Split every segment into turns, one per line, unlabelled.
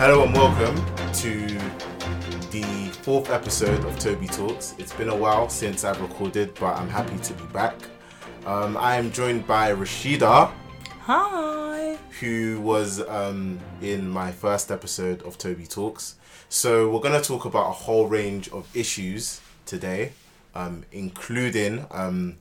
Hello and welcome to the fourth episode of Toby Talks. It's been a while since I've recorded, but I'm happy to be back. Um, I am joined by Rashida,
Hi.
who was um, in my first episode of Toby Talks. So we're going to talk about a whole range of issues today, um, including um,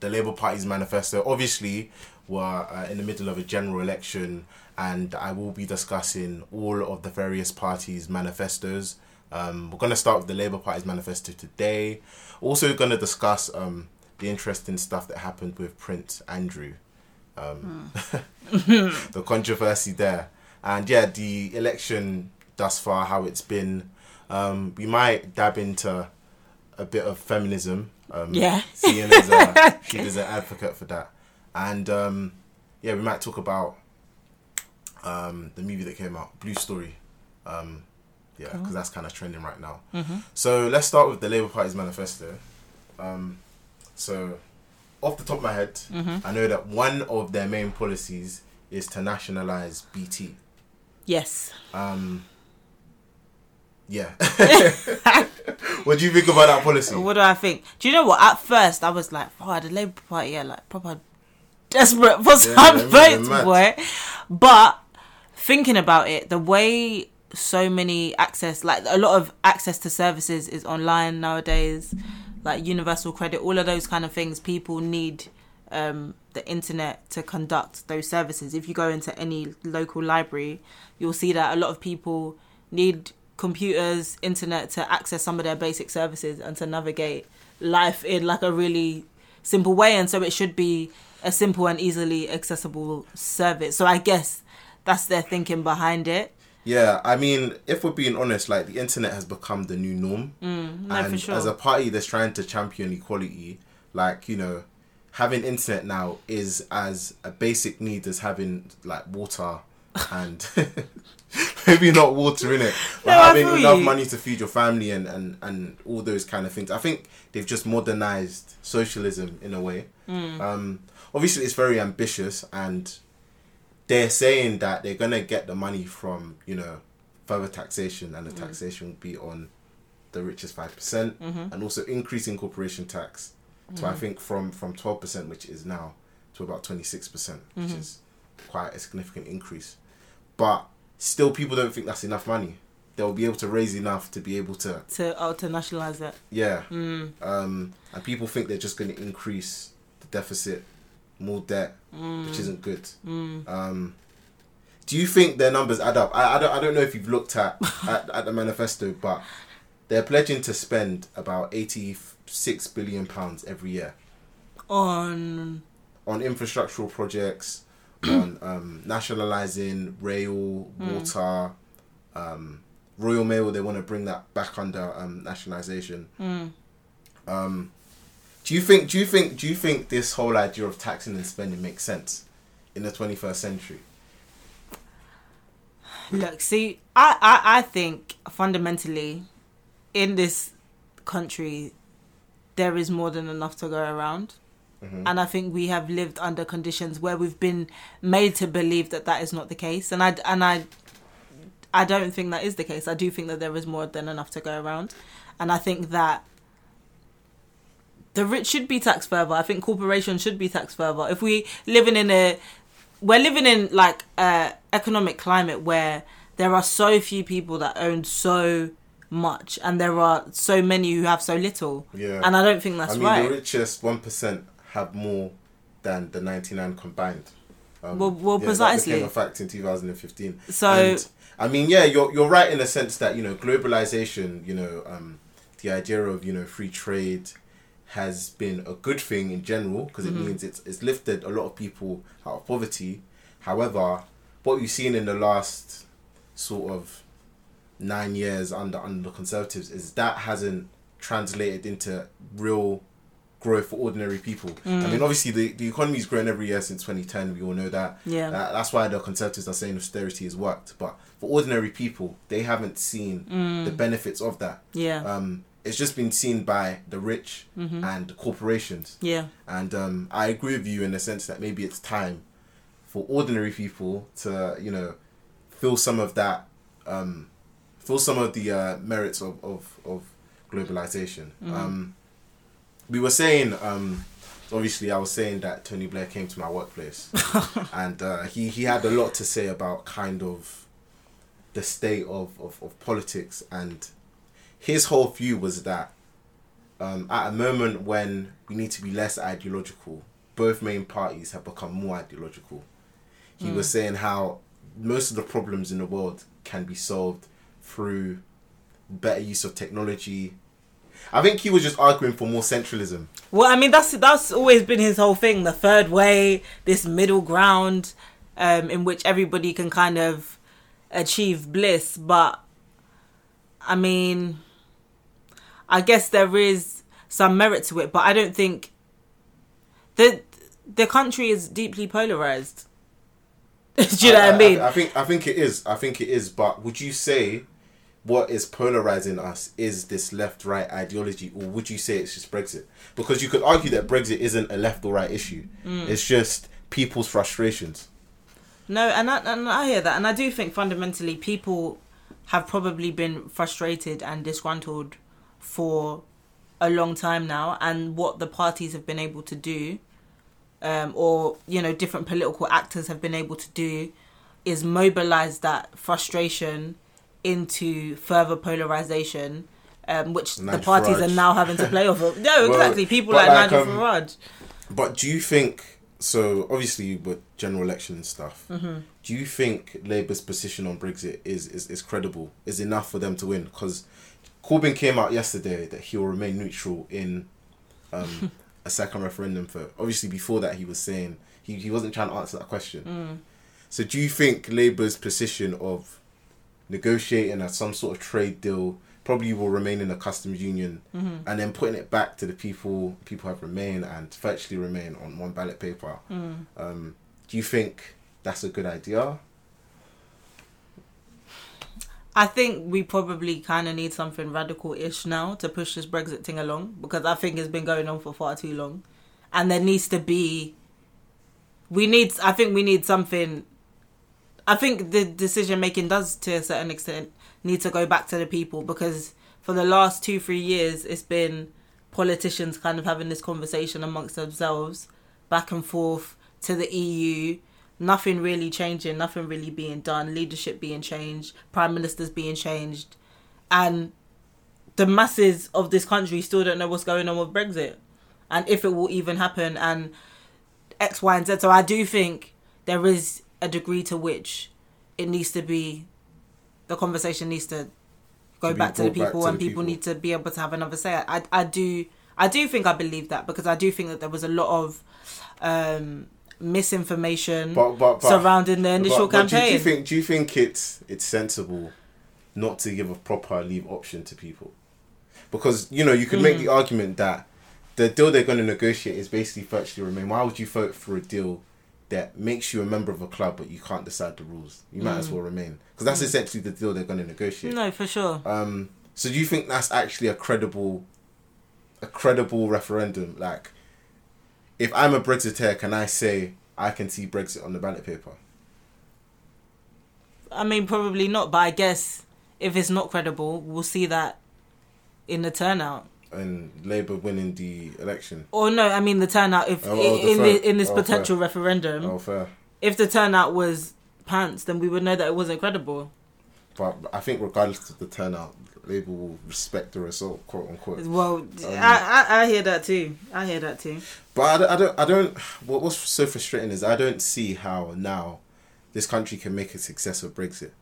the Labour Party's manifesto. Obviously, we're uh, in the middle of a general election, and I will be discussing all of the various parties' manifestos. Um, we're going to start with the Labour Party's manifesto today. Also, going to discuss um, the interesting stuff that happened with Prince Andrew, um, the controversy there, and yeah, the election thus far, how it's been. Um, we might dab into a bit of feminism. Um,
Yeah.
Seeing as a, she is an advocate for that. And um, yeah, we might talk about um, the movie that came out, Blue Story. Um, yeah, because that's kind of trending right now. So let's start with the Labour Party's manifesto. Um, so, off the top of my head, I know that one of their main policies is to nationalise BT.
Yes.
Um, yeah. what do you think about that policy?
What do I think? Do you know what? At first, I was like, "Oh, the Labour Party, yeah, like proper desperate for some
they're
votes, boy." But thinking about it, the way so many access, like a lot of access to services, is online nowadays, like universal credit, all of those kind of things. People need um, the internet to conduct those services. If you go into any local library, you'll see that a lot of people need computers, internet to access some of their basic services and to navigate life in like a really simple way. And so it should be a simple and easily accessible service. So I guess that's their thinking behind it.
Yeah, I mean, if we're being honest, like the internet has become the new norm.
Mm, no,
and
sure.
as a party that's trying to champion equality, like, you know, having internet now is as a basic need as having like water and maybe not water in it, but
No,
having enough
you.
money to feed your family and, and, and all those kind of things. I think they've just modernized socialism in a way.
Mm.
Um, obviously, it's very ambitious and they're saying that they're gonna get the money from you know further taxation, and the mm-hmm. taxation will be on the richest five percent, mm-hmm. and also increasing corporation tax. So I mm-hmm. think from from twelve percent, which is now, to about twenty six percent, which is quite a significant increase. But still, people don't think that's enough money. They'll be able to raise enough to be able to
To oh, to nationalize it.
yeah. Mm. Um, and people think they're just going to increase the deficit, more debt, which isn't good. Um, do you think their numbers add up? I, I, don't, I don't know if you've looked at, at, at the manifesto, but they're pledging to spend about 86 billion pounds every year
On
on infrastructural projects, on um, nationalising rail, water, um, Royal Mail. They want to bring that back under um, nationalisation. Um, do you think? Do you think? Do you think this whole idea of taxing and spending makes sense in the twenty first century?
Look, see, I, I, I think fundamentally in this country there is more than enough to go around. Mm-hmm. And I think we have lived under conditions where we've been made to believe that that is not the case. And I, and I, I don't think that is the case. I do think that there is more than enough to go around. And I think that the rich should be taxed further. I think corporations should be taxed further. If we living in a we're living in like a economic climate where there are so few people that own so much and there are so many who have so little.
Yeah.
And I don't think that's
I mean,
right.
the richest one percent have more than the ninety nine combined. Um,
Well- well,
That
precisely.
became a fact in two thousand and fifteen.
So-
And, I mean, yeah, you're you're right in the sense that you know globalization, you know, um, the idea of you know free trade has been a good thing in general because
Mm-hmm.
it means it's it's lifted a lot of people out of poverty. However, what you've seen in the last sort of nine years under under the conservatives is that hasn't translated into real growth for ordinary people.
Mm.
I mean, obviously the the economy's grown every year since 2010. We all know that.
Yeah.
That- that's why the conservatives are saying austerity has worked. But for ordinary people, they haven't seen the benefits of that.
yeah.
Um, it's just been seen by the rich and the corporations.
yeah.
And um, I agree with you in the sense that maybe it's time for ordinary people to, you know, feel some of that um, for some of the uh, merits of, of, of globalization. Um, we were saying, um, obviously, I was saying that Tony Blair came to my workplace, and uh, he he had a lot to say about kind of the state of, of, of politics, and his whole view was that um, at a moment when we need to be less ideological, both main parties have become more ideological. He was saying how most of the problems in the world can be solved through better use of technology. I think he was just arguing for more centralism.
Well, I mean, that's that's always been his whole thing. The third way, this middle ground, um, in which everybody can kind of achieve bliss. But I mean, I guess there is some merit to it, but I don't think the the country is deeply polarized. Do you know what I mean?
I, think I think it is. I think it is. But would you say what is polarizing us is this left right ideology, or would you say it's just Brexit? Because you could argue that Brexit isn't a left or right issue.
Mm.
It's just people's frustrations.
No, and I, and I hear that, and I do think fundamentally people have probably been frustrated and disgruntled for a long time now, and what the parties have been able to do, um, or you know, different political actors have been able to do, is mobilize that frustration into further polarization. Um, which the parties
Farage.
are now having to play off of. No,
Well,
exactly. People like,
like,
Nigel
um,
Farage.
But do you think so? Obviously, with general election and stuff,
Mm-hmm.
do you think Labour's position on Brexit is is, is credible? Is enough for them to win? Because Corbyn came out yesterday that he will remain neutral in um, a second referendum vote. Obviously, before that, he was saying he, he wasn't trying to answer that question.
Mm.
So, do you think Labour's position of negotiating at some sort of trade deal probably will remain in the customs union
Mm-hmm.
and then putting it back to the people people have remained and virtually remain on one ballot paper
Mm.
um, do you think that's a good idea
I think we probably kind of need something radical-ish now to push this Brexit thing along because I think it's been going on for far too long, and there needs to be. We need. I think we need something. I think the decision making does, to a certain extent, need to go back to the people because for the last two, three years, it's been politicians kind of having this conversation amongst themselves, back and forth to the EU. Nothing really changing, nothing really being done, leadership being changed, prime ministers being changed, and the masses of this country still don't know what's going on with Brexit and if it will even happen and X, Y, and Z. So I do think there is a degree to which it needs to be the conversation needs to go
To
back to the people
to
and
the
people
people.
need to be able to have another say. I I do I do think I believe that because I do think that there was a lot of um misinformation
but but, but
surrounding the initial
but do,
campaign.
do you think do you think it's it's sensible not to give a proper leave option to people because you know you could make
Mm.
the argument that the deal they're going to negotiate is basically virtually remain why would you vote for a deal that makes you a member of a club but you can't decide the rules you might as well remain because that's essentially the deal they're going to negotiate
Mm. no, for sure.
Um, so do you think that's actually a credible, a credible referendum? Like, if I'm a Brexiteer, can I say I can see Brexit on the ballot paper?
I mean, probably not, but I guess if it's not credible, we'll see that in the turnout.
And Labour winning the election?
Or no, I mean the turnout. If
Oh, oh,
in
fair-
the, in this
oh,
potential referendum,
Oh, fair.
if the turnout was pants, then we would know that it wasn't credible.
But I think regardless of the turnout, Labour will respect the result, quote unquote.
Well,
Um,
I, I I hear that too. I hear that too.
But I don't, I don't, I don't what, what's so frustrating is I don't see how now this country can make a success of Brexit.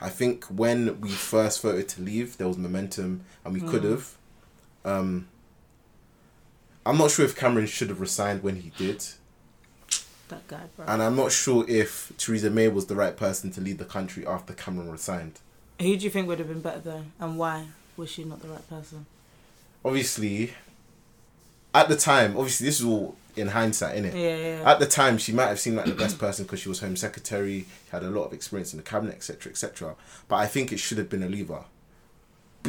I think when we first voted to leave, there was momentum and we could have. Um, I'm not sure if Cameron should have resigned when he did.
That guy, bro.
And I'm not sure if Theresa May was the right person to lead the country after Cameron resigned.
Who do you think would have been better though, and why was she not the right person?
Obviously, at the time, obviously, this is all in hindsight, innit?
Yeah, yeah.
At the time, she might have seemed like the best person because she was Home Secretary, had a lot of experience in the cabinet, etc., etc. But I think it should have been a lever,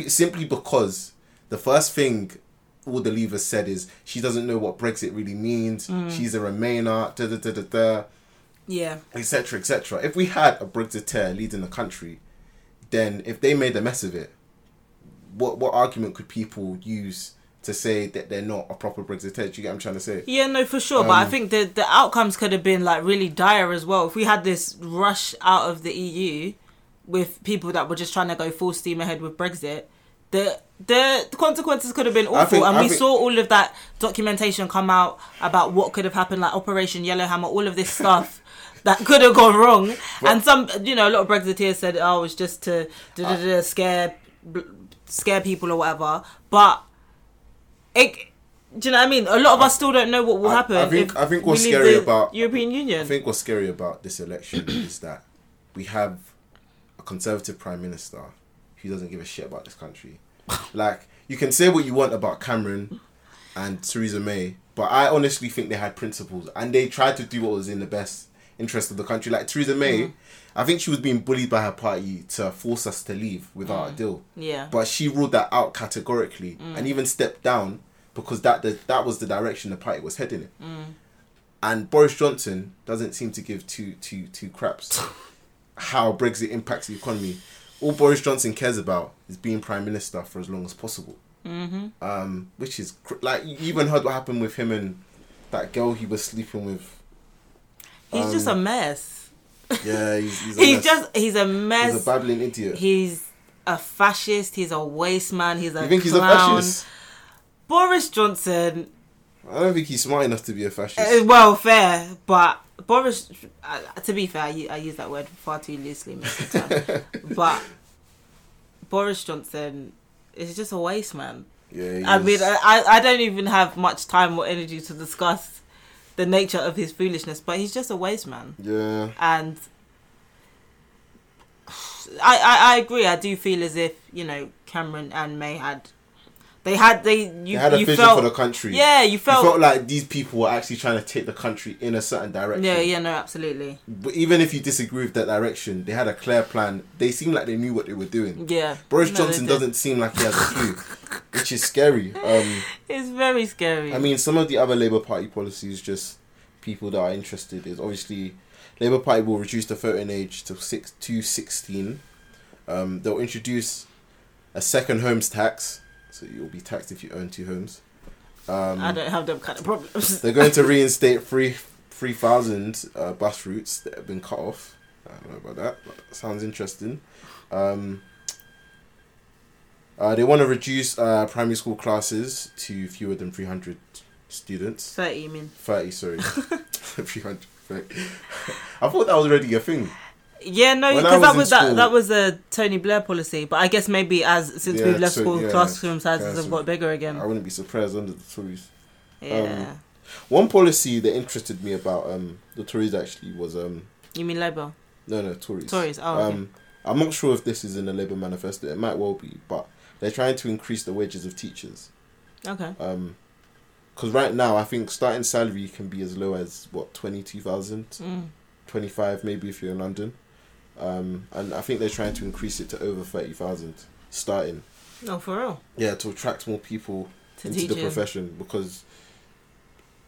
simply because the first thing all the leavers said is she doesn't know what Brexit really means. She's a Remainer, da da da da da,
yeah.
etc., etc. If we had a Brexiteer leading the country, then if they made a mess of it, what what argument could people use to say that they're not a proper Brexiteer? Do you get what I'm trying to say?
Yeah, no, for sure. but I
Um,
think the the outcomes could have been like really dire as well. If we had this rush out of the EU with people that were just trying to go full steam ahead with Brexit, the the consequences could have been awful.
think-
and
I
we
think-
saw all of that documentation come out about what could have happened, like Operation Yellowhammer, all of this stuff. That could have gone wrong, and some, you know, a lot of Brexiteers said, "Oh, it was just to scare, scare people or whatever." But it, do you know what I mean? A lot of us still don't know what will
I-
happen.
I think- I think what's scary about-
European Union.
I think what's scary about this election is that we have a conservative prime minister who doesn't give a shit about this country. like you can say what you want about Cameron and Theresa May, but I honestly think they had principles and they tried to do what was in the best interest of the country. Like Theresa May, mm-hmm. I think she was being bullied by her party to force us to leave without a mm. deal.
yeah,
But she ruled that out categorically mm. and even stepped down because that the, that was the direction the party was heading in. Mm. And Boris Johnson doesn't seem to give two two two craps how Brexit impacts the economy. All Boris Johnson cares about is being prime minister for as long as possible. Mm-hmm. Um, which is cr- like you even heard what happened with him and that girl he was sleeping with.
he's just a
um,
mess.
Yeah, he's he's, a
He's
mess.
just he's a
he's a babbling idiot.
he's a fascist. He's a waste man. He's a
you think he's
clown.
a fascist?
Boris Johnson.
I don't think he's smart enough to be a fascist.
Uh, well, fair, but Boris. Uh, to be fair, I use that word far too loosely most of the time. but Boris Johnson is just a waste man.
yeah, he
I
is.
mean, I, I don't even have much time or energy to discuss the nature of his foolishness, but he's just a waste man.
yeah.
And I, I, I agree. I do feel as if you know Cameron and May had, they had they you
They had a
you
vision
felt
for the country.
yeah you
You
felt,
felt like these people were actually trying to take the country in a certain direction.
yeah yeah no absolutely
But even if you disagree with that direction, they had a clear plan. They seemed like they knew what they were doing.
yeah.
Boris
No,
Johnson doesn't seem like he has a clue, which is scary. Um,
It's very scary.
I mean, some of the other Labour Party policies, just people that are interested, is obviously Labour Party will reduce the voting age to six to sixteen. Um, they'll introduce a second homes tax, so you'll be taxed if you own two homes. Um,
I don't have them kind of problems.
They're going to reinstate three three thousand uh, bus routes that have been cut off. I don't know about that, but that sounds interesting. Um, uh, they want to reduce uh, primary school classes to fewer than three hundred students.
Thirty, you mean?
Thirty, sorry, three hundred. I thought that was already a thing.
Yeah, no, because that
was
that
school-
that was a Tony Blair policy. But I guess maybe as since
Yeah,
we've left
so-
school,
yeah,
classroom sizes have got bigger again.
I wouldn't be surprised under the Tories.
yeah,
One policy that interested me about um, the Tories actually was um,
you mean Labour?
No, no, Tories.
Tories, oh, okay.
Um, I'm not sure if this is in the Labour manifesto. It might well be, but they're trying to increase the wages of teachers.
Okay.
Um, because right now I think starting salary can be as low as what twenty two thousand,
Mm.
twenty five maybe if you're in London. Um, and I think they're trying to increase it to over thirty thousand starting.
No, for real.
Yeah, to attract more people
To
into the profession because,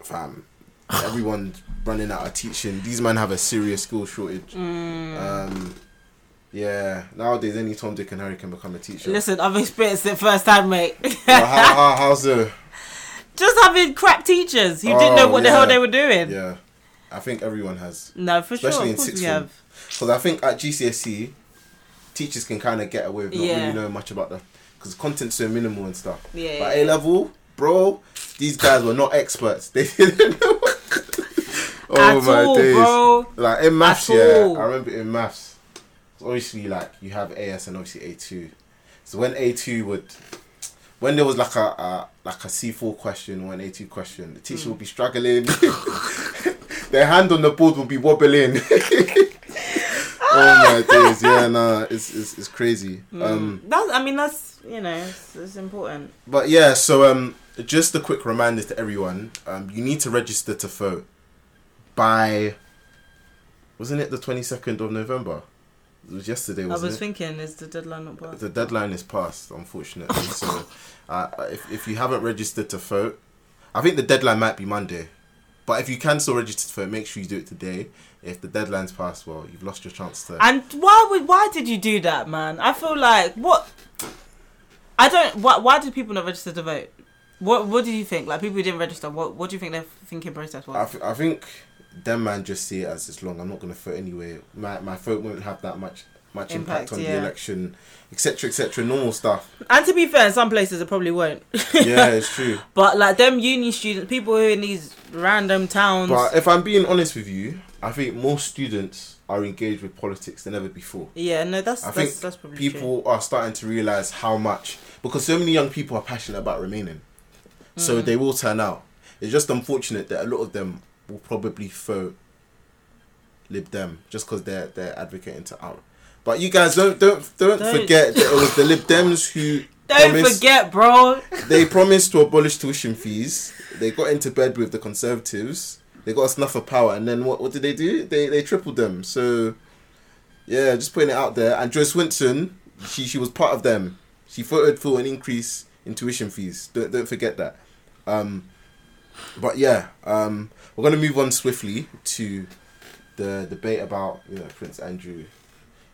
fam, everyone's running out of teaching. These men have a serious skill shortage.
Mm.
Um, yeah, nowadays any Tom, Dick, and Harry can become a teacher.
Listen, I've experienced it firsthand, mate.
Well, how, how, how's the?
Just having crap teachers who
Oh,
didn't know what the hell they were doing.
Yeah, I think everyone has.
No, for
Especially
sure.
in sixth form. Because I think at GCSE, teachers can kind of get away with not
Yeah.
really knowing much about the because content's so minimal and stuff.
Yeah.
But A level, bro, these guys were not experts. They didn't know. oh
At
my
all,
days!
bro.
Like in maths,
At
yeah,
all.
I remember in maths. Obviously, like you have AS and obviously A two. So when A two would, when there was like a, a like a C four question or an A two question, the teacher
Hmm.
would be struggling. Their hand on the board will be wobbling. oh my days! Yeah, nah, it's it's, it's crazy. Um,
That's. I mean, that's you know, it's, it's important.
but yeah, so um, just a quick reminder to everyone: um, you need to register to vote by. Wasn't it the twenty second of November? It was yesterday, wasn't it?
I was
it?
thinking, is the deadline not passed?
the deadline is passed, unfortunately. so, uh, if if you haven't registered to vote, I think the deadline might be Monday, But if you can still register for it, make sure you do it today. If the deadline's passed, well, you've lost your chance to.
And why would why did you do that, man? I feel like what I don't. Why, why did people not register to vote? What What do you think? Like people who didn't register. What What do you think their thinking process was?
I, th- I think them man just see it as it's long. I'm not gonna vote anyway. My my vote won't have that much much impact,
Impact,
on the election, etc. etc. Normal stuff.
and to be fair, in some places it probably won't.
Yeah, it's true.
but like them uni students, people who are in these random towns.
But if I'm being honest with you, I think more students are engaged with politics than ever before.
yeah, no, that's
I
that's,
think
that's probably true.
people are starting to realize how much because so many young people are passionate about remaining, so
Mm.
they will turn out. It's just unfortunate that a lot of them will probably vote Lib Dem just because they're they're advocating to out. But you guys don't don't don't,
Don't.
forget that it was the Lib Dems who
Don't
promised,
forget, bro.
they promised to abolish tuition fees. They got into bed with the Conservatives. They got a snuff of power, and then what? What did they do? They they tripled them. So, yeah, just putting it out there. And Jo Swinson, she she was part of them. She voted for an increase in tuition fees. Don't don't forget that. Um, but yeah, um, we're gonna move on swiftly to the debate about you know Prince Andrew.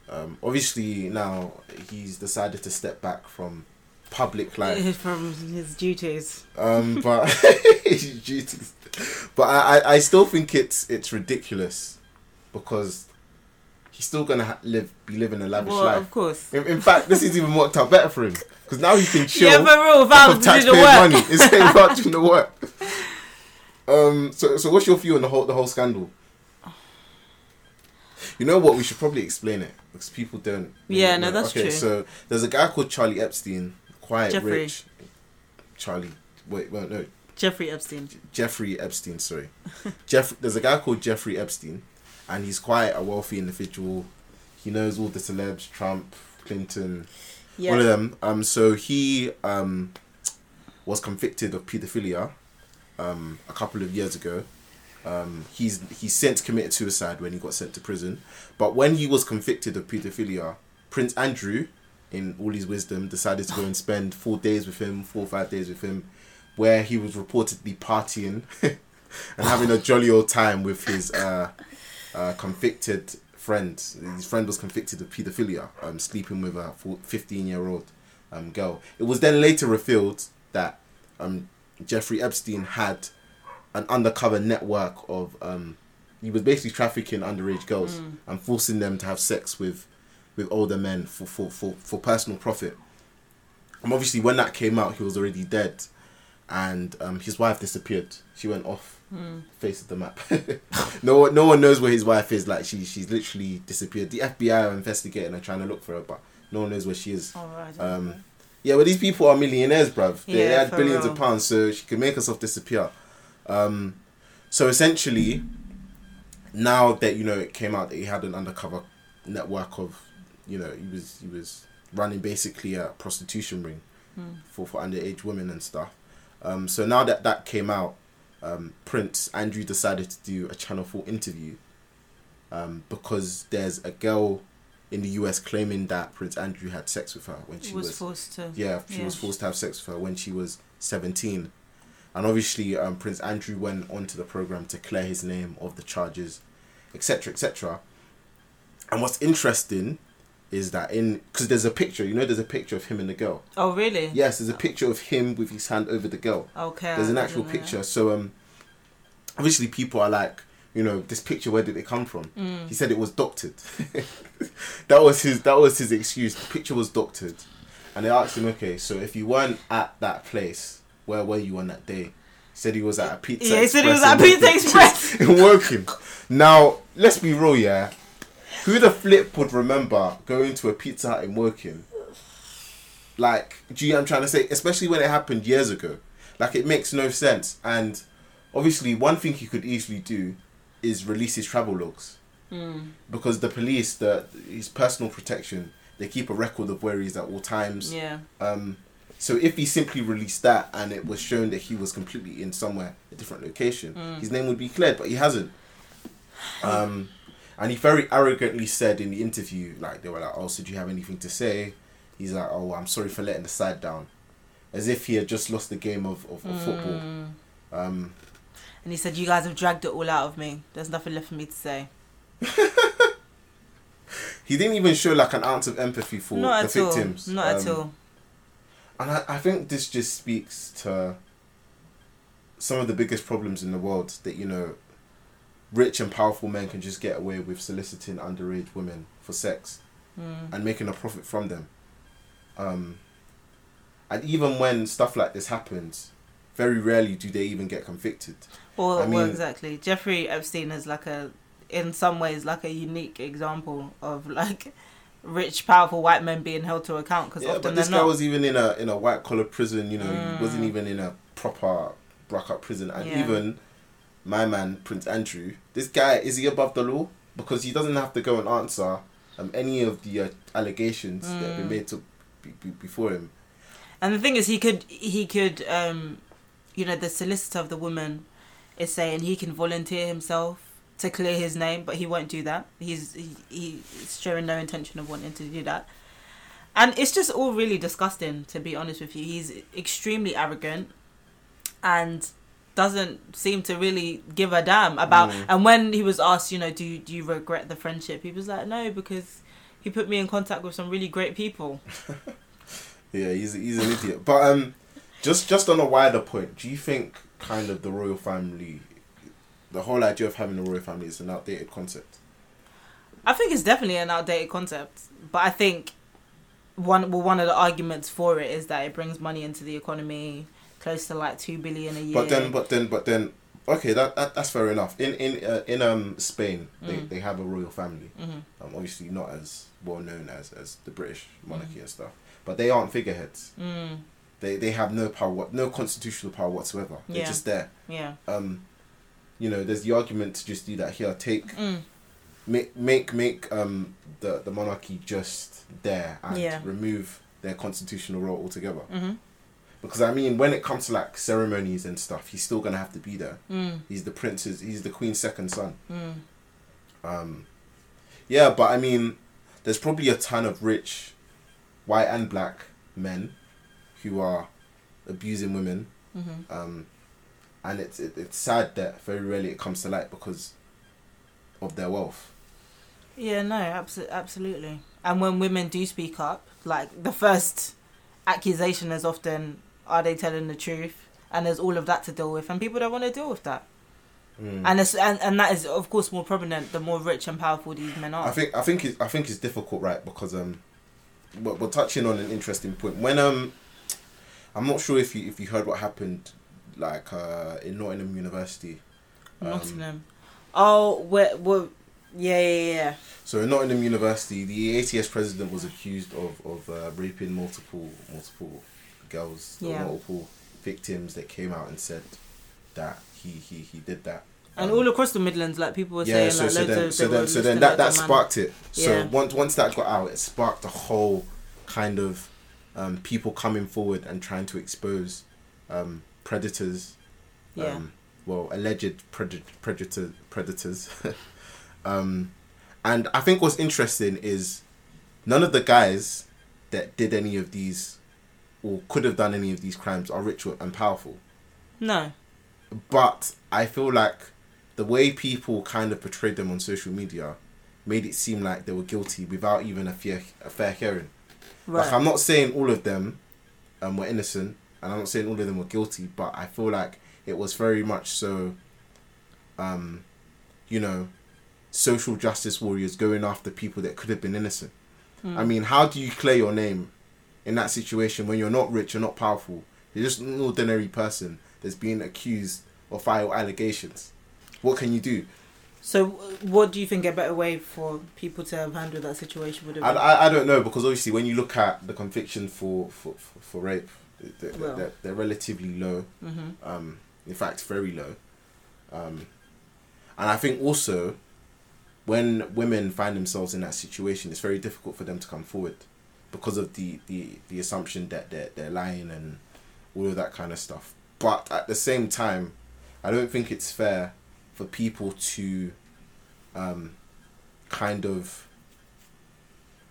Um, obviously now he's decided to step back from public life.
From his duties.
Um, but his duties. But I, I, I still think it's it's ridiculous because he's still gonna ha- live be living a lavish
Well,
life.
of course.
In, in fact, this is even worked out better for him because now he can chill
Yeah, for real, without
off
having to do the
taxpayers'
work.
money instead of doing the work. Um. So so what's your view on the whole the whole scandal? You know what? We should probably explain it because people don't.
Yeah,
know.
no, that's
okay,
true.
so there's a guy called Charlie Epstein, quiet
Jeffrey.
rich. Charlie, wait, well, no,
Jeffrey Epstein.
Jeffrey Epstein. Sorry, Jeff. There's a guy called Jeffrey Epstein, and he's quite a wealthy individual. He knows all the celebs, Trump, Clinton,
Yeah.
all of them. Um, so he um was convicted of paedophilia um a couple of years ago. Um, he's he's since committed suicide when he got sent to prison. But when he was convicted of paedophilia, Prince Andrew, in all his wisdom, decided to go and spend four days with him, four or five days with him, where he was reportedly partying and having a jolly old time with his uh, uh, convicted friend. His friend was convicted of paedophilia, um, sleeping with a 15 year old um, girl. It was then later revealed that um, Jeffrey Epstein had an undercover network of. Um, he was basically trafficking underage girls and forcing them to have sex with with older men for, for, for, for personal profit. And obviously, when that came out, he was already dead, and um, his wife disappeared. She went off face of the map. no one, no one knows where his wife is. Like she, she's literally disappeared. The FBI are investigating and trying to look for her, but no one knows where she is.
Right.
Um, yeah, but these people are millionaires, bruv. They, they had billions
real.
of pounds, so she could make herself disappear. Um, so essentially, now that you know it came out that he had an undercover network of, you know, he was he was running basically a prostitution ring for for underage women and stuff. Um, so now that that came out, um, Prince Andrew decided to do a Channel Four interview, um, because there's a girl in the US claiming that Prince Andrew had sex with her when she
was,
was
forced to.
yeah, she was forced to have sex with her when she was 17. And obviously, um, Prince Andrew went onto the program to clear his name of the charges, etc., etc. And what's interesting is that in because there's a picture, you know, there's a picture of him and the girl.
Oh really?
Yes, there's a picture of him with his hand over the girl.
Okay.
There's an actual picture. So um, obviously people are like, you know, this picture, where did it come from?
Mm.
He said it was doctored. that was his. That was his excuse. The picture was doctored, and they asked him, okay, so if you weren't at that place, where were you on that day? He said he was at a pizza.
Yeah, he said he was at Pizza Express.
in Woking. Now, let's be real, yeah. Who the flip would remember going to a Pizza Hut in Woking? Like, do you know what I'm trying to say? Especially when it happened years ago. Like, it makes no sense. And obviously, one thing he could easily do is release his travel logs.
Mm.
Because the police, the his personal protection, they keep a record of where he's at all times.
Yeah.
Um, so if he simply released that and it was shown that he was completely in somewhere a different location,
Mm.
his name would be cleared, but he hasn't. Um, and he very arrogantly said in the interview, like they were like, "Oh, so do you have anything to say?" He's like, "Oh, I'm sorry for letting the side down," as if he had just lost the game of, of, of football.
Mm.
Um,
And he said, "You guys have dragged it all out of me. There's nothing left for me to say."
He didn't even show like an ounce of empathy for
Not
the
at all.
victims.
Not at
Um,
all.
And I, I think this just speaks to some of the biggest problems in the world that, you know, rich and powerful men can just get away with soliciting underage women for sex
Mm.
and making a profit from them. Um, and even when stuff like this happens, very rarely do they even get convicted.
Well,
I
well,
mean-
exactly. Jeffrey Epstein is like a, in some ways, like a unique example of like rich, powerful white men being held to account because
Yeah,
often
but
they're
this guy
not.
was even in a in a white collar prison. You know, he wasn't
Mm.
even in a proper up prison. And
Yeah.
even my man Prince Andrew, this guy is he above the law because he doesn't have to go and answer um, any of the uh, allegations that have been
Mm.
made to be, be, before him.
And the thing is, he could he could um, you know, the solicitor of the woman is saying he can volunteer himself to clear his name, but he won't do that. He's he, he's showing no intention of wanting to do that. And it's just all really disgusting, to be honest with you. He's extremely arrogant and doesn't seem to really give a damn about.
Mm.
And when he was asked, you know, do you, do you regret the friendship? He was like, no, because he put me in contact with some really great people.
Yeah, he's he's an idiot. But um, just just on a wider point, do you think kind of the royal family, the whole idea of having a royal family is an outdated concept?
I think it's definitely an outdated concept, but I think one well one of the arguments for it is that it brings money into the economy, close to like two billion a year.
But then, but then, but then, okay, that, that that's fair enough. In in uh, in um Spain, they,
Mm.
they have a royal family.
Mhm.
Um, obviously not as well known as as the British monarchy and stuff, but they aren't figureheads.
Mm,
They they have no power, no constitutional power whatsoever. They're
Yeah.
just there.
yeah.
Um, you know, there's the argument to just do that here. Take
Mm,
make make make um the the monarchy just there and
Yeah.
remove their constitutional role altogether.
hmm
Because I mean, when it comes to like ceremonies and stuff, he's still gonna have to be there.
mm,
He's the prince's. He's the queen's second son.
mm.
Um, yeah, but I mean, there's probably a ton of rich, white and black men, who are abusing women.
hmm
Um, and it's it, it's sad that very rarely it comes to light because of their wealth.
Yeah, no, abso- absolutely. And when women do speak up, like the first accusation is often, are they telling the truth? And there's all of that to deal with, and people don't want to deal with that.
Mm.
And it's and, and that is of course more prominent the more rich and powerful these men are.
I think I think it's, I think it's difficult, right? Because um, we're, we're touching on an interesting point. When um, I'm not sure if you if you heard what happened, like uh, in Nottingham University. Um,
Nottingham. Oh, we're, we're, yeah, yeah, yeah.
So in Nottingham University, the ACS president was accused of of uh, raping multiple multiple girls,
Yeah.
multiple victims that came out and said that he he he did that.
And
Um,
all across the Midlands, like people were
yeah,
saying,
so
like
so then
of
so then so then that that
loads of man-
sparked it. So
Yeah.
once once that got out, it sparked a whole kind of um, people coming forward and trying to expose um, predators.
Yeah.
Um, well, alleged predator predator predators. um, and I think what's interesting is none of the guys that did any of these or could have done any of these crimes are rich and powerful
No.
but I feel like the way people kind of portrayed them on social media made it seem like they were guilty without even a fair a fair hearing.
Right.
Like I'm not saying all of them um, were innocent, and I'm not saying all of them were guilty, but I feel like it was very much so. Um, you know, social justice warriors going after people that could have been innocent.
Hmm.
I mean, how do you clear your name in that situation when you're not rich, you're not powerful, you're just an ordinary person that's being accused of vile allegations? What can you do?
So, what do you think a better way for people to have handled that situation would have
I. I, I don't know because obviously when you look at the conviction for for, for, for rape, they're, they're, they're relatively low.
hmm
Um, in fact, very low. Um, and I think also when women find themselves in that situation, it's very difficult for them to come forward because of the, the, the assumption that they're, they're lying and all of that kind of stuff. But at the same time, I don't think it's fair for people to um, kind of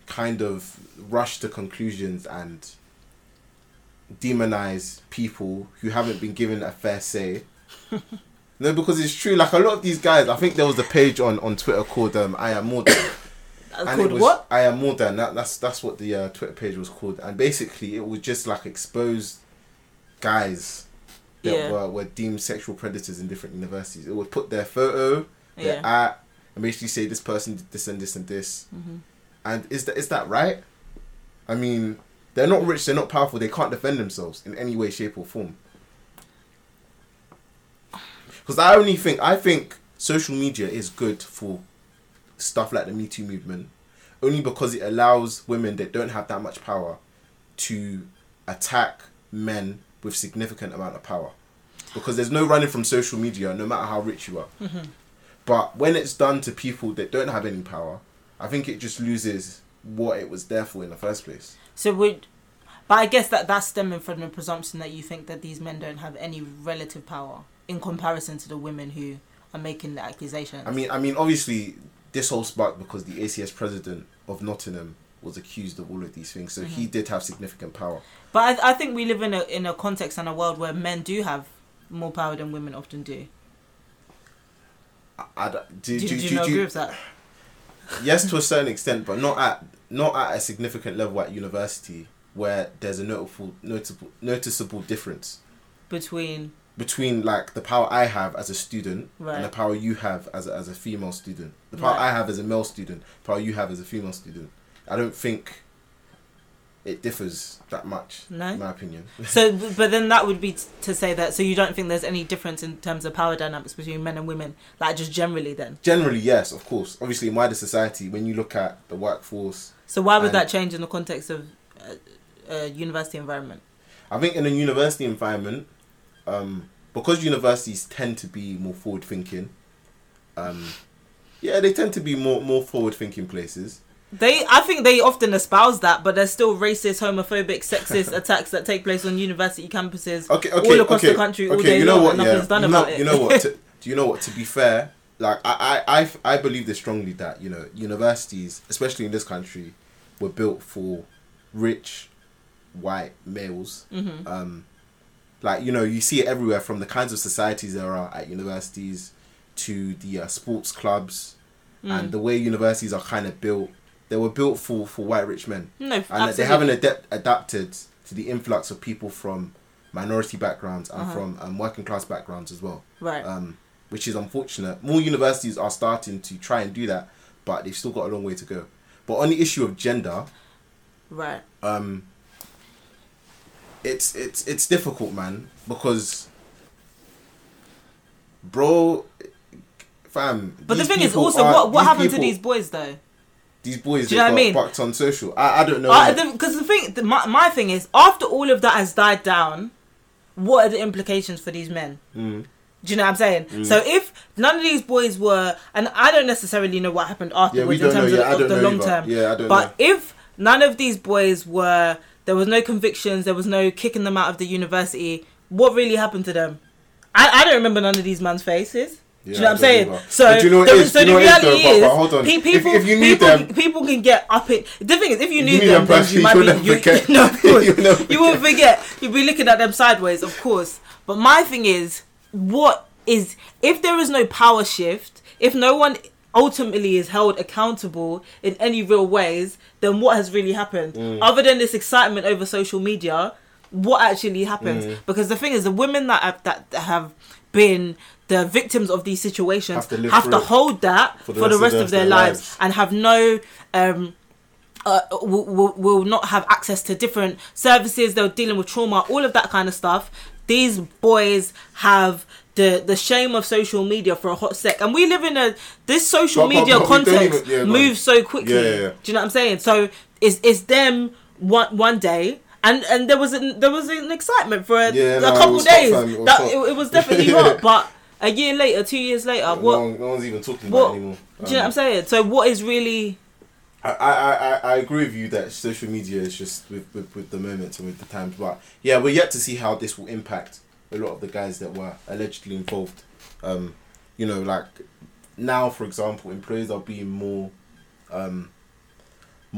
kind of rush to conclusions and demonize people who haven't been given a fair say No, because it's true. Like a lot of these guys, I think there was a page on, on Twitter called um, "I am more than." And
called
it was,
what?
I am more than that. That's that's what the uh, Twitter page was called, and basically it was just like expose guys that
Yeah.
were, were deemed sexual predators in different universities. It would put their photo, their
Yeah.
at, and basically say this person did this and this and this.
Mhm.
And is that is that right? I mean, they're not rich, they're not powerful, they can't defend themselves in any way, shape, or form. Because I only think I think social media is good for stuff like the Me Too movement, only because it allows women that don't have that much power to attack men with significant amount of power. Because there's no running from social media, no matter how rich you are. Mm-hmm. But when it's done to people that don't have any power, I think it just loses what it was there for in the first place.
So would, but I guess that that's stemming from the presumption that you think that these men don't have any relative power in comparison to the women who are making the accusations.
I mean, I mean, obviously, this whole sparked because the ACS president of Nottingham was accused of all of these things, so he mm-hmm. did have significant power.
but I, I think we live in a in a context and a world where men do have more power than women often do.
I, I do,
Do,
do,
do, you not
do-
agree with that?
Yes, to a certain extent, but not at not at a significant level at university where there's a notable notable noticeable difference
Between
between like the power I have as a student and the power you have as a, as a female student. The power
Right.
I have as a male student, the power you have as a female student. I don't think it differs that much,
No?
in my opinion.
so, but then that would be t- to say that. So you don't think there's any difference in terms of power dynamics between men and women, like just generally then.
Generally, yes, of course. Obviously, in wider society, when you look at the workforce,
So why would that change in the context of a, a university environment?
I think in a university environment, um, because universities tend to be more forward thinking, um, yeah, they tend to be more more forward thinking places.
They, I think they often espouse that, but there's still racist, homophobic, sexist attacks that take place on university campuses
Okay, okay,
all across
okay,
the country all day
you know
long,
what?
and
Yeah,
nothing's done
you know,
about it.
you know what? To, do you know what? To be fair, like I, I, I, I believe this strongly that you know universities, especially in this country, were built for rich, white males.
Mhm.
Um, like you know, you see it everywhere from the kinds of societies there are at universities to the uh, sports clubs
Mm.
and the way universities are kind of built. They were built for for white rich men
no,
and
absolutely.
they haven't adapt- adapted to the influx of people from minority backgrounds and
Uh-huh.
from um, working class backgrounds as well,
right.
um, which is unfortunate. More universities are starting to try and do that, but they've still got a long way to go. But on the issue of gender,
right.
um, it's it's it's difficult, man, because, bro, fam.
But the thing is also what what happened to these boys though?
These boys
Do you know what I mean?
bucked on social. I, I don't know.
Because
innit?
the, thing, the, my my thing is, after all of that has died down, what are the implications for these men?
Mm.
Do you know what I'm saying? So if none of these boys were, and I don't necessarily know what happened afterwards in
don't know.
terms
Yeah,
of, of the long
either.
term.
Yeah, I don't
but
know.
if none of these boys were, there was no convictions, there was no kicking them out of the university. What really happened to them? I, I don't remember none of these men's faces. Do you know what I'm saying?
either.
So,
But you know
the,
is?
so the
you know what it is,
reality
though?
is,
But- but hold on.
pe-
If-
people,
if you knew
people,
them-
people can get up it. The thing is, if you knew
you
them,
them
then you might be, you,
forget.
no, of course, you won't forget. You'll be looking at them sideways, of course. But my thing is, what is if there is no power shift, if no one ultimately is held accountable in any real ways, then what has really happened?
Mm.
Other than this excitement over social media, what actually happens?
Mm.
Because the thing is, the women that have, that have been the victims of these situations
Have to
have to hold that for the, rest, of their, lives,
lives.
and have no um uh, will, will, will not have access to different services they're dealing with trauma all of that kind of stuff. These boys have the the shame of social media for a hot sec. And we live in a this social
But- but-
media
but don't
context
even- yeah,
moves so quickly.
Yeah, yeah.
do you know what i'm saying? So it's it's them one one day and and there was an, there was an excitement for a,
Yeah,
a
no,
couple days
it was
that it, it was definitely
Yeah.
hot but a year later two years later
no,
what
one, no one's even talking
what
about anymore.
do you know what i'm
Um,
saying so what is really
I, I, I, I agree with you that social media is just with, with, with the moments and with the times, but yeah, we're yet to see how this will impact a lot of the guys that were allegedly involved. Um, you know, like now, for example, employers are being more, um,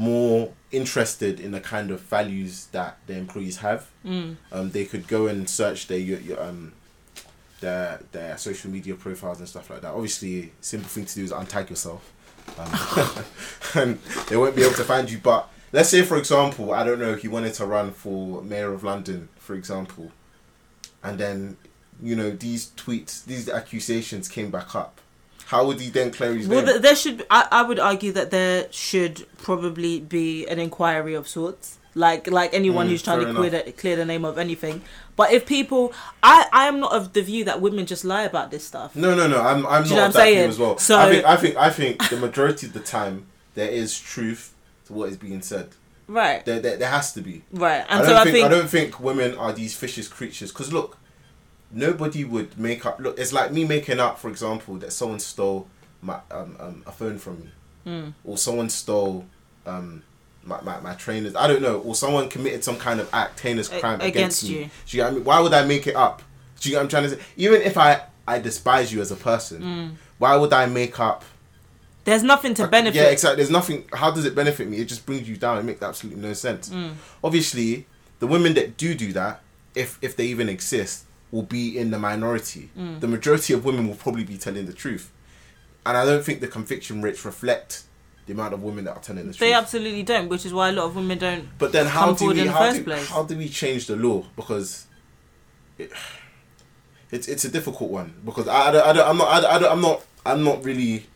more interested in the kind of values that the employees have.
mm,
Um, they could go and search their your, your, um, their their social media profiles and stuff like that. Obviously, simple thing to do is untag yourself, um, and they won't be able to find you. But let's say, for example, I don't know, he wanted to run for mayor of London, for example, and then you know these tweets, these accusations came back up. How would he then clear his
Well,
name?
th- there should. I, I would argue that there should probably be an inquiry of sorts. Like like anyone
Mm,
who's trying to clear the, clear the name of anything. But if people, I I am not of the view that women just lie about this stuff.
No, no, no. I'm, I'm
Do you
not
know I'm
that view
saying?
as well.
So-
I think, I think, I think the majority of the time there is truth to what is being said.
Right.
There, there, there has to be.
Right.
I
And
don't
so I
think,
think,
I don't think women are these vicious creatures. Because look, nobody would make up. Look, it's like me making up, for example, that someone stole my um, um a phone from me,
Hmm.
or someone stole um. My, my, my trainers, I don't know, or someone committed some kind of act, heinous
A-
crime
against
against, me.
you.
Do you get what I mean? Why would I make it up? Do you get what I'm trying to say? Even if I, I despise you as a person,
Hmm.
why would I make up
there's nothing to benefit.
yeah, exactly. There's nothing. How does it benefit me? It just brings you down. It makes absolutely no sense.
Mm.
Obviously, the women that do do that, if if they even exist, will be in the minority.
Mm.
The majority of women will probably be telling the truth, and I don't think the conviction rates reflect the amount of women that are telling the
They
truth.
They absolutely don't, which is why a lot of women don't.
but then, how do we how
first
do,
place.
how do we change the law? Because it, it's it's a difficult one because I, I, don't, I don't, I'm not I, I don't, I'm not I'm not really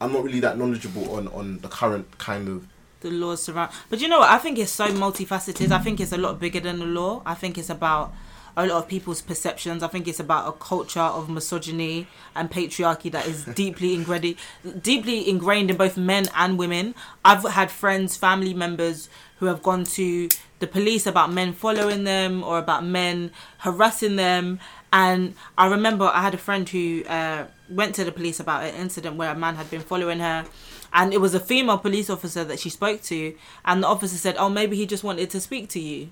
I'm not really that knowledgeable on on the current kind of
the laws surround. But you know what? I think it's so multifaceted. I think it's a lot bigger than the law. I think it's about a lot of people's perceptions. I think it's about a culture of misogyny and patriarchy that is deeply ingrained, deeply ingrained in both men and women. I've had friends, family members who have gone to the police about men following them or about men harassing them. And I remember I had a friend who uh, went to the police about an incident where a man had been following her and it was a female police officer that she spoke to and the officer said oh maybe he just wanted to speak to you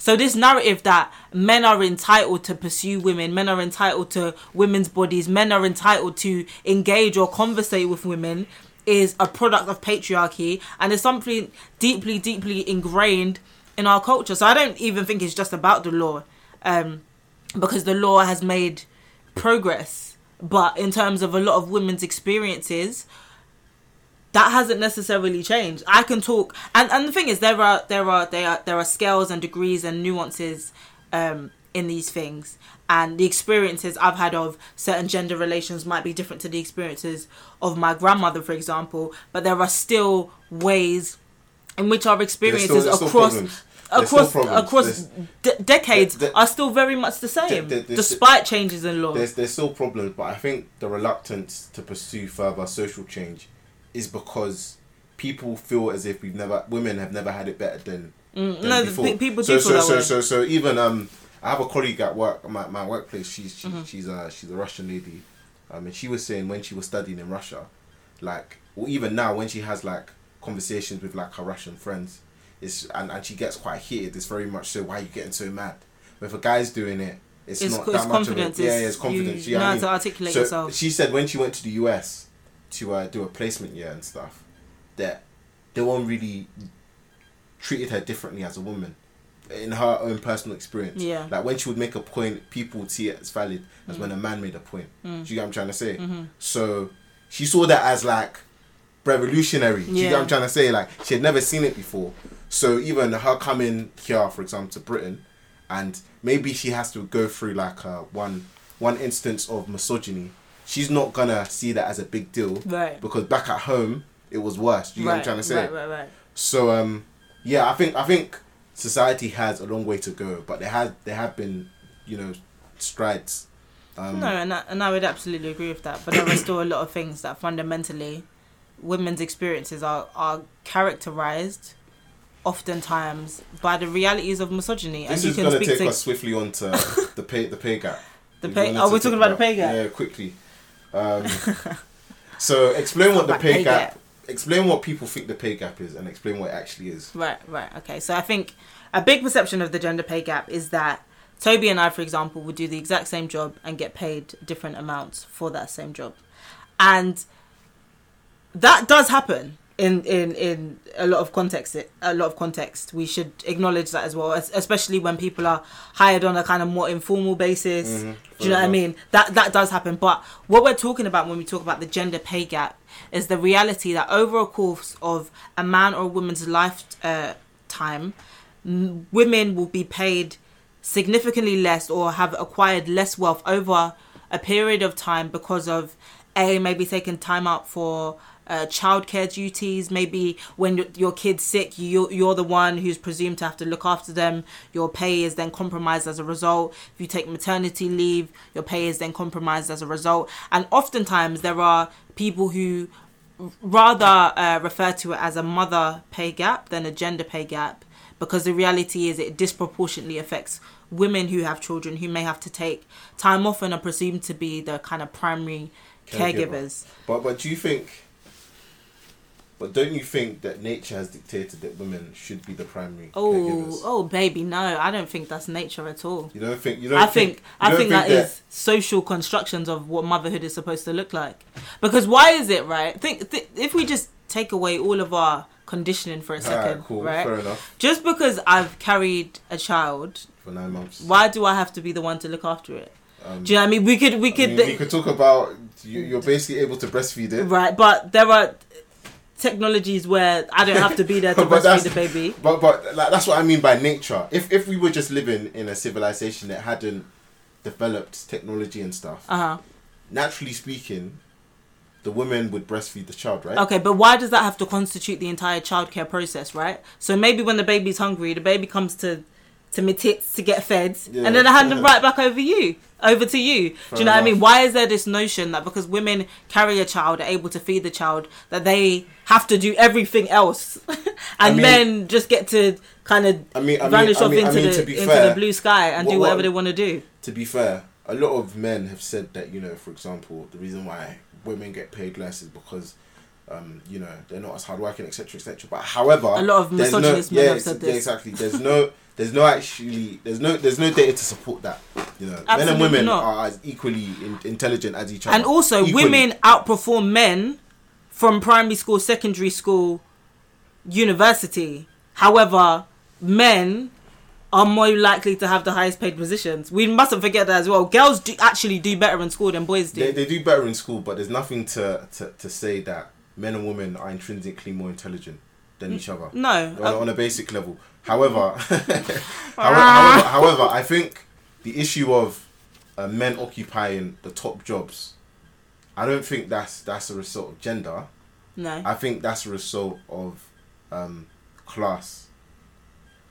so this narrative that men are entitled to pursue women men are entitled to women's bodies men are entitled to engage or conversate with women is a product of patriarchy and is something deeply deeply ingrained in our culture. So i don't even think it's just about the law um, because the law has made progress. But in terms of a lot of women's experiences that hasn't necessarily changed. I can talk, and and the thing is, there are there are there are there are scales and degrees and nuances um, in these things, and the experiences I've had of certain gender relations might be different to the experiences of my grandmother, for example. But there are still ways in which our experiences
still
across. Across across de- decades
there-
are still very much the same,
there-
despite changes in law.
there's there's still problems, but I think the reluctance to pursue further social change is because people feel as if we've never women have never had it better than, than
Mm, no,
before.
pe- people
so,
do
so, so, so so even um I have a colleague at work my, my workplace she's she,
Mm-hmm.
she's a she's a Russian lady um and she was saying when she was studying in Russia like or even now when she has like conversations with like her Russian friends it's and, and she gets quite heated it's very much so why are you getting so mad but if a guy's doing it it's,
It's-
not
it's
that much of it. Yeah,
it's-
yeah, it's confidence.
you
yeah,
know
I
how
mean,
to articulate
so
yourself.
She said when she went to the US to uh, do a placement year and stuff, that no one really treated her differently as a woman in her own personal experience.
Yeah.
Like when she would make a point, people would see it as valid as when a man made a point.
Mm.
Do you get what I'm trying to say? So she saw that as like revolutionary. Do you get what I'm trying to say? Like she had never seen it before. So even her coming here, for example, to Britain, and maybe she has to go through like uh, one one instance of misogyny. She's not gonna see that as a big deal,
Right.
Because back at home, it was worse. Do you know what I'm trying to say?
Right, right, right.
So um, yeah, I think I think society has a long way to go, but there has there have been, you know, strides. Um,
No, and I, and I would absolutely agree with that. But there are still a lot of things that fundamentally women's experiences are, are characterized oftentimes by the realities of misogyny.
This
and you
is going to take us swiftly on to the pay the pay gap.
the pay. we
talk
talking about the pay gap?
Yeah, quickly. Um, so explain what the pay,
pay
gap,
gap.
Explain what people think the pay gap is, and explain what it actually is.
Right, right. Okay. So I think a big perception of the gender pay gap is that Toby and I, for example, would do the exact same job and get paid different amounts for that same job. And that does happen. In in in a lot of context a lot of context we should acknowledge that as well especially when people are hired on a kind of more informal basis.
Mm-hmm.
do you know what i mean? That that does happen. But what we're talking about when we talk about the gender pay gap is the reality that over a course of a man or a woman's lifetime uh, women will be paid significantly less or have acquired less wealth over a period of time because of a maybe taking time out for uh, childcare duties. Maybe when your, your kid's sick, you you're the one who's presumed to have to look after them. Your pay is then compromised as a result. If you take maternity leave, your pay is then compromised as a result. And oftentimes there are people who rather uh, refer to it as a mother pay gap than a gender pay gap because the reality is it disproportionately affects women who have children who may have to take time off and are presumed to be the kind of primary
Caregiver.
caregivers.
But but do you think? But don't you think that nature has dictated that women should be the primary
Oh,
caregivers?
oh, baby, no, I don't think that's nature at all.
You don't think? You don't
I think,
you
I
don't
think that is social constructions of what motherhood is supposed to look like. Because why is it right? Think, th- if we just take away all of our conditioning for a second,
Alright, cool,
right?
fair enough.
Just because I've carried a child,
For nine months.
why do I have to be the one to look after it?
Um,
Do you know what I mean? We could, we
I
could,
mean, we could talk about you, you're basically able to breastfeed it.
right? But there are technologies where I don't have to be there to breastfeed the baby.
But but like, that's what I mean by nature. If if we were just living in a civilization that hadn't developed technology and stuff,
Uh huh.
naturally speaking, the women would breastfeed the child, right?
Okay, but why does that have to constitute the entire childcare process, right? So maybe when the baby's hungry, the baby comes to to me tits to get fed,
Yeah.
and then I hand them right back over you, over to you.
Fair
Do you know what I mean? Why is there this notion that because women carry a child, are able to feed the child, that they have to do everything else, and
mean-
men just get to kind of
I mean, I mean,
vanish
I
off
mean, I
into the into
fair,
the blue sky and
what-
do whatever
what-
they want to do?
to be fair, a lot of men have said that you know, for example, the reason why women get paid less is because. Um, you know they're not as hardworking, etc., etc. But however,
A lot of
there's no,
misogynist men
yeah,
have said
yeah, exactly. There's no, there's no actually, there's no, there's no data to support that. You know, men and women
not.
are as equally in, intelligent as each other.
And also,
Equally.
women outperform men from primary school, secondary school, university. However, men are more likely to have the highest paid positions. We mustn't forget that as well. Girls do actually do better in school than boys do.
They, they do better in school, but there's nothing to, to, to say that men and women are intrinsically more intelligent than each other
no,
on,
uh,
on a basic level. However, however, however, however, I think the issue of uh, men occupying the top jobs, I don't think that's that's a result of gender.
no.
I think that's a result of um, class.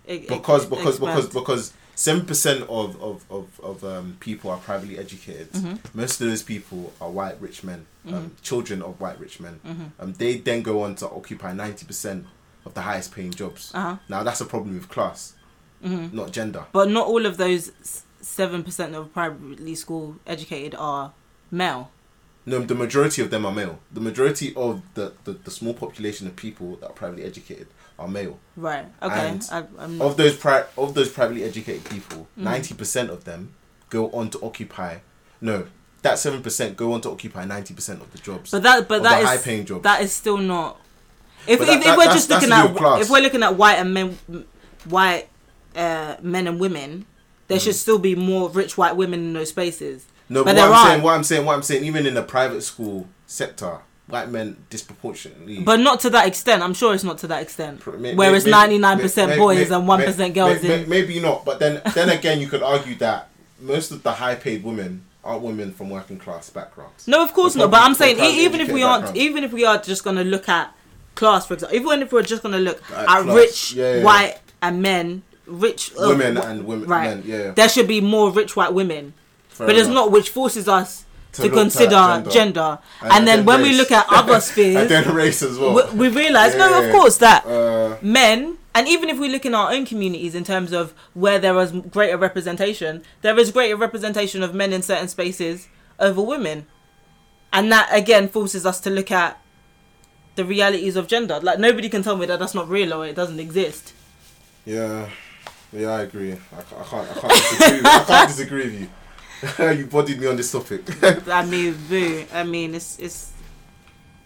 It-
because
it
because because because seven percent of of of, of um, people are privately educated.
Mm-hmm.
Most of those people are white rich men, um, children of white rich men.
Mm-hmm.
Um, they then go on to occupy ninety percent of the highest paying jobs.
Uh-huh.
Now that's a problem with class,
Mm-hmm.
not gender.
But not all of those seven percent of privately school educated are male.
No, the majority of them are male. The majority of the, the, the small population of people that are privately educated are male.
Right. Okay.
And
I,
Of those pri- of those privately educated people,
Mm.
90 percent of them go on to occupy. No, that seven percent go on to occupy ninety percent of the jobs.
But that, but that is
high-paying jobs.
That is still not. If, if,
that-
if
that-
we're
that's-
just
that's
looking at
class.
if we're looking at white and men, white uh, men and women, there should still be more rich white women in those spaces.
No,
but
but, what I'm
are.
saying, what I'm saying, what I'm saying, even in the private school sector, white men disproportionately.
But not to that extent. I'm sure it's not to that extent.
May-
Where it's ninety nine percent
may-
boys and one girls.
may-
in.
Maybe not, but then then again, you could argue that most of the high paid women aren't women from working class backgrounds.
No, of course
They're
not. But I'm saying even if we aren't,
backgrounds.
even if we are just going to look at class, for example, even if we're just going to look
At
at rich
yeah, yeah.
white and men, rich uh,
Women and women,
right?
men, yeah.
There should be more rich white women.
Fair
but it's not which forces us
To
to, consider
gender.
gender,
And-
and,
and
then
then
when we look at other
and
spheres
then race as well.
we, we realize no
Yeah.
of course that
Uh,
men and even if we look in our own communities in terms of where there is greater representation there is greater representation of men in certain spaces over women and that again forces us to look at the realities of gender like nobody can tell me that that's not real or it doesn't exist
yeah, yeah, I agree. I, I can't, I can't disagree. I can't disagree with you. you bodied me on this topic.
I mean, boo. I mean, it's it's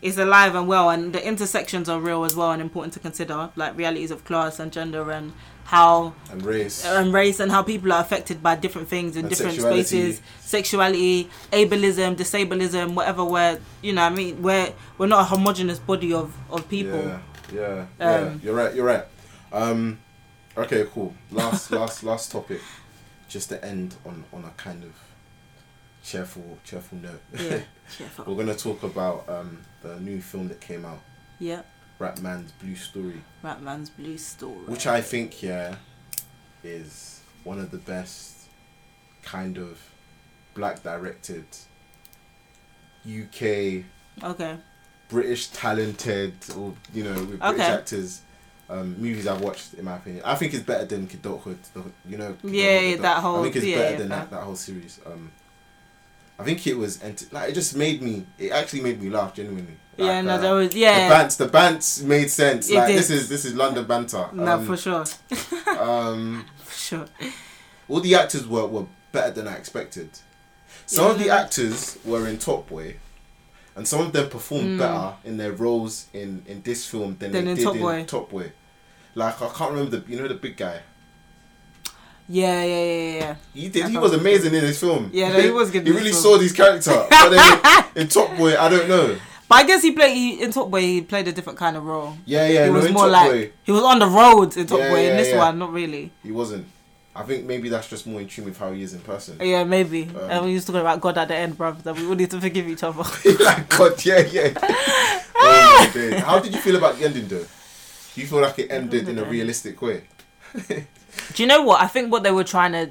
it's alive and well, and the intersections are real as well and important to consider, like realities of class and gender and how
And race.
and race and how people are affected by different things in
And
different
sexuality.
spaces, sexuality, ableism, disableism, whatever. Where you know, I mean, we're we're not a homogenous body of of people.
Yeah, yeah, yeah.
Um,
You're right. You're right. Um, okay, cool. Last, last, last topic. Just to end on on a kind of cheerful, cheerful note.
Yeah, cheerful.
We're gonna talk about um the new film that came out,
yeah.
Rapman's Blue Story,
Rapman's Blue Story.
which I think yeah is one of the best kind of black directed UK
okay.
British talented or you know with British
Okay.
actors um, movies I've watched in my opinion. I think it's better than Kidulthood. the- You know,
Yeah, yeah,
the-
that whole-
I think it's
yeah,
better
yeah,
than that, that whole series. Um, I think it was ent- like it just made me. It actually made me laugh genuinely. Like,
yeah, no,
uh,
there was
The
yeah.
bants, the bants made sense.
It
like
did.
this is this is London banter.
no,
Um,
for sure,
um,
for sure.
all the actors were, were better than I expected. Some of the actors were in Top Boy, and some of them performed
Mm.
better in their roles in, in this film than,
Than
they
in
did
Top
in
Boy.
Top Boy. Like I can't remember the you know the big guy.
Yeah, yeah, yeah, yeah.
He did.
I
He was amazing in this film.
Yeah, no, he was good
he really
this
saw these character. But then in Top Boy, I don't know.
But I guess he played he, in Top Boy. He played a different kind of role.
Yeah, yeah.
he
no,
was
in
more
Top
like
Boy,
he was on the road in Top
Yeah,
Boy. in this
yeah.
one, not really.
he wasn't. I think maybe that's just more in tune with how he is in person.
Yeah, maybe.
Um,
and we used to talk about God at the end, bruv. That we all need to forgive each other.
like God, yeah, yeah. oh my. How did you feel about the ending though? Do you feel like it ended in a realistic way?
Do you know what? I think what they were trying to,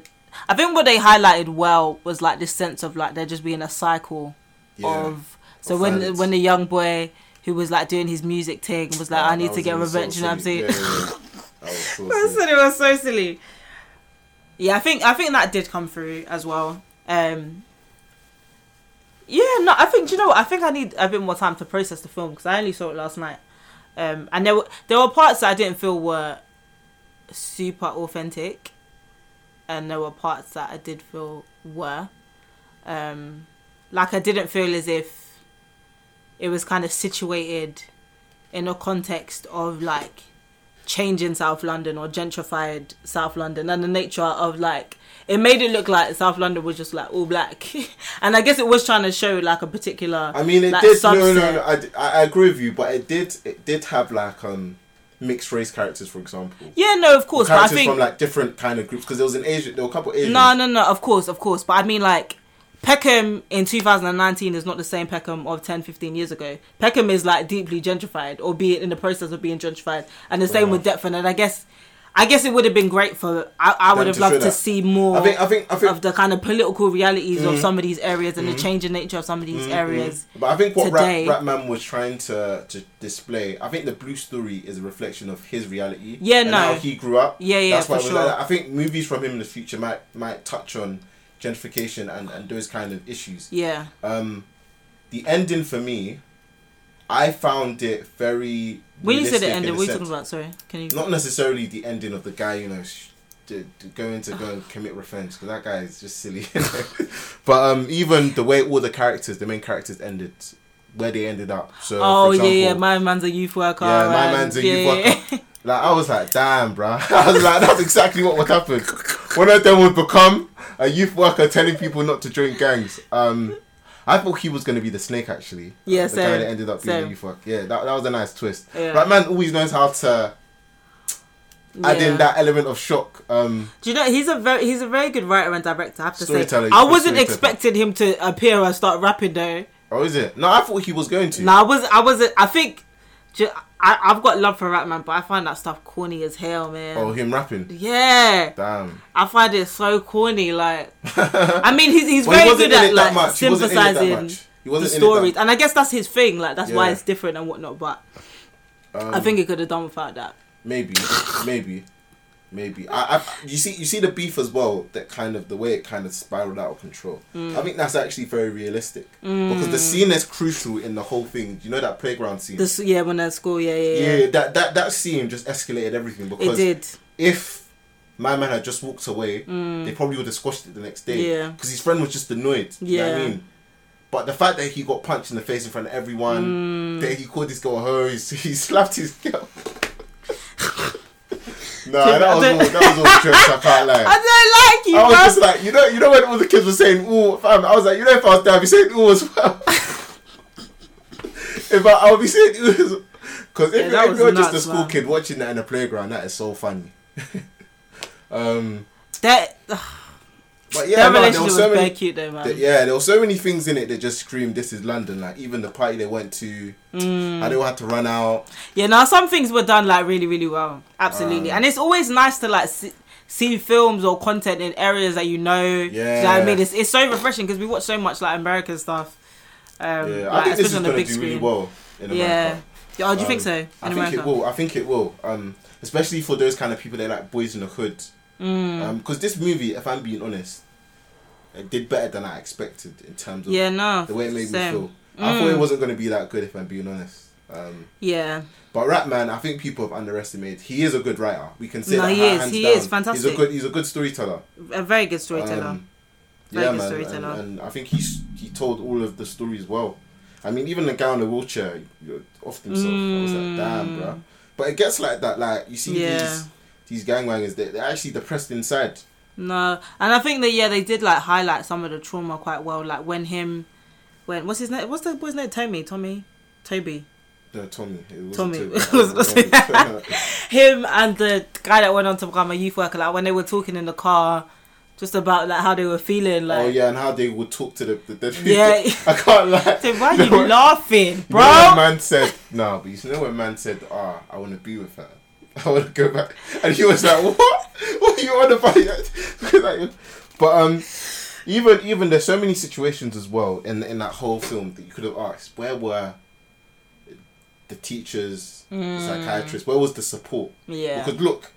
I think what they highlighted well was like this sense of like there just being a cycle
Yeah.
of. So
Of
when
violence.
when the young boy who was like doing his music thing was like,
Yeah,
I need to get
so
revenge, you know what I'm saying?
Yeah, yeah, yeah. That was so silly.
it was so silly. Yeah, I think I think that did come through as well. Um, yeah, no, I think you know what? I think I need a bit more time to process the film because I only saw it last night, um, and there were there were parts that I didn't feel were super authentic, and there were parts that I did feel were, um, like I didn't feel as if it was kind of situated in a context of like changing South London or gentrified South London and the nature of like it made it look like South London was just like all black and I guess it was trying to show like a particular
I mean, it
like,
did. No,
subset.
no, no. I, d- I- I agree with you, but it did. It did have like um mixed race characters, for example.
yeah no of course but I
characters
think
from like different kind of groups because there was an Asian. There were a couple Asians.
no no no of course of course but I mean like Peckham in 2019 is not the same Peckham of 10 15 years ago Peckham is like deeply gentrified albeit in the process of being gentrified and the same with Deptford and I guess I guess it would have been great for I, I would have loved to
that.
see more
I think. I think. I think.
of the kind of political realities
Mm-hmm.
of some of these areas and the changing nature of some of these areas.
But I think what
today-
Rap, Rapman was trying to to display, I think the blue story is a reflection of his reality.
Yeah,
and
no.
How he grew up.
Yeah, yeah,
That's why
for sure.
like. I think movies from him in the future might might touch on gentrification and and those kind of issues.
Yeah.
Um, the ending for me, I found it very.
When you said
realistic
it ended,
in a
what are you talking about? Sorry, can you?
Not necessarily the ending of the guy, you know, sh- going to go and commit revenge because that guy is just silly. but um, even the way all the characters, the main characters ended, where they ended up. So
oh
for
yeah, yeah. My man's a youth worker.
Yeah, my man's a
yeah,
youth
yeah,
worker. Like I was like, damn, bro. I was like, that's exactly what would happen. One of them would become a youth worker telling people not to join gangs. Um, I thought he was gonna be the snake actually.
Yeah,
the guy that ended up being
same.
a youth worker. Yeah, that, that was a nice twist.
Yeah.
Right, man always knows how to add
yeah.
in that element of shock. Um,
Do you know he's a very he's a very good writer and director. I have to say, I wasn't expecting him to appear and start rapping though.
oh, is it? No, I thought he was going to.
No, I was I wasn't. I think ju- I I've got love for Rapman, but I find that stuff corny as hell, man.
Oh, him rapping.
Yeah,
Damn.
I find it so corny. Like, I mean, he's he's
Well,
very
wasn't
good at like
much. He wasn't in it that
synthesizing the
wasn't in it that-
stories, and I guess that's his thing. Like, that's why it's different and whatnot. But
Um,
I think he could have done without that.
Maybe, maybe, maybe. I, I, you see, you see the beef as well. That kind of the way it kind of spiraled out of control.
Mm.
I think that's actually very realistic because the scene that's crucial in the whole thing. You know that playground scene.
This yeah, when at school, yeah, yeah,
yeah,
yeah.
that that that scene just escalated everything
It
because
did.
if my man had just walked away, they probably would have squashed it the next day.
Mm. Yeah.
because his friend was just annoyed. You know what I mean? But the fact that he got punched in the face in front of everyone, that he called this girl a hoe, he slapped his girl. nah, that was all, that was all jokes. I can't lie.
I don't like you,
I was just like, you know, you know when all the kids were saying "ooh," fam. I was like, you know, if I was there, I'd be saying "ooh" as well. if I, I would be saying "ooh," as because if,
Yeah,
if you're just a school
man.
kid watching that in a playground, that is so funny. um,
that
but yeah,
their
no, there
relationship
was so
very
many.
cute though, man.
th- yeah, there were so many things in it that just screamed, "This is London." Like even the party they went to,
Mm.
how they all had to run out.
Yeah, now some things were done like really, really well. Absolutely,
Um,
and it's always nice to like see, see films or content in areas that you know. Do you know I mean? It's, it's so refreshing because we watch so much like American stuff. Um,
Yeah,
like,
I think this is
especially on the
gonna
big
do
screen.
really well in America.
Yeah. Yeah, Oh, do you think
Um,
so? In
I think
America?
it will. I think it will. Um, especially for those kind of people that like boys in the hood.
Mm.
Because this movie, if I'm being honest, it did better than I expected in terms of
yeah, no.
the way it made
same.
me feel. I
Mm.
thought it wasn't going to be that good, if I'm being honest. Um,
Yeah,
but Rapman, I think people have underestimated. He is a good writer. We can say
No,
that
he is. He
down.
is fantastic.
He's a good. He's a good storyteller.
a very good storyteller.
Um,
Very
yeah,
good
man,
storyteller.
And, and I think he's he told all of the stories well. I mean, even the guy on the wheelchair off himself. I was like, damn,
Mm.
bro. But it gets like that. Like you see
Yeah.
these these gangbangers, they, they're actually depressed inside.
No, and I think that yeah, they did like highlight some of the trauma quite well. Like when him, when what's his name? What's the boy's name? Tommy, Tommy, Toby.
No, Tommy. It wasn't
Tommy.
Toby.
It was-
It was Tommy.
Him and the guy that went on to become a youth worker. Like when they were talking in the car, just about like how they were feeling. Like
oh yeah, and how they would talk to the, the dead people.
Yeah.
I can't lie.
So why are you laughing,
You know
bro?
man said no, but you know when man said, "Ah, I want to be with her. I want to go back," and he was like, "What? What are you on about?" But um, even even there's so many situations as well in in that whole film that you could have asked, where were the teachers, the psychiatrists? Where was the support?
Mm. Yeah.
Because look.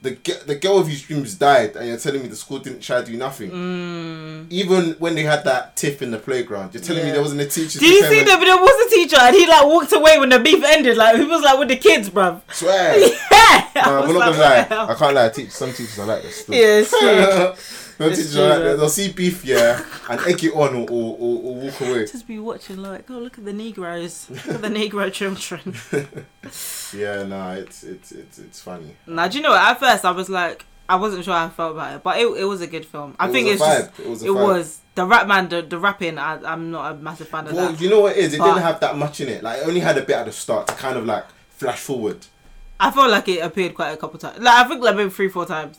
The, the girl of his dreams died, and you're telling me the school didn't try to do nothing.
Mm.
Even when they had that tiff in the playground, you're telling me there wasn't a teacher.
Did you see that? there was a teacher, and he like walked away when the beef ended. Like he was like with the kids, bruv.
Swear.
Yeah. I
No, we're not
like,
gonna lie. I can't lie. Teach some teachers are like this. Still.
Yeah, it's true.
Some
It's
teachers
true,
are like They'll see beef, yeah, and egg it on or, or, or, or walk away.
Just be watching like, oh look at the Negroes, look at the Negro children.
Yeah, nah, it's it's it's it's funny.
now, do you know what? At first, I was like, I wasn't sure how I felt about it, but it, it was a good film. I
It
think
was
it's
a
just.
It was a
it was the rap man, the, the rapping. I, I'm not a massive fan of that.
Well, you know what it is? It
But-
didn't have that much in it. Like, it only had a bit at the start to kind of like flash forward.
I felt like it appeared quite a couple times. Like I think like maybe three, four times.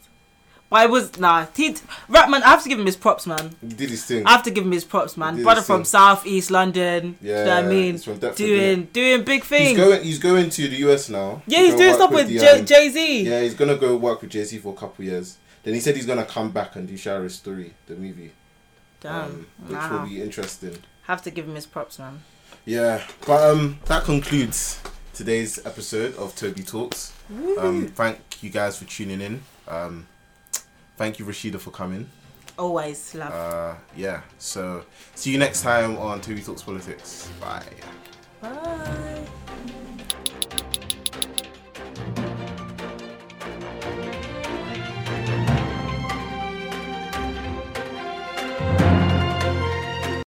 But it was nah. He rap man. I have to give him his props, man.
He did his thing.
I have to give him his props, man. Brother from. South East London.
Yeah,
you know what I mean?
he's from Deptford,
doing doing big things.
He's going. He's going to the US now.
yeah, he's
go
doing stuff with J-
um,
Jay Z.
Yeah, he's gonna go work with Jay Z for a couple years. Then he said he's gonna come back and do Shiro's story, the movie,
Damn,
um, which
wow.
will be interesting.
Have to give him his props, man.
Yeah, but um, that concludes today's episode of Toby Talks. Um, thank you guys for tuning in. Um, thank you Rashida for coming.
Always love.
Uh, yeah, so see you next time on Toby Talks Politics. Bye.
Bye.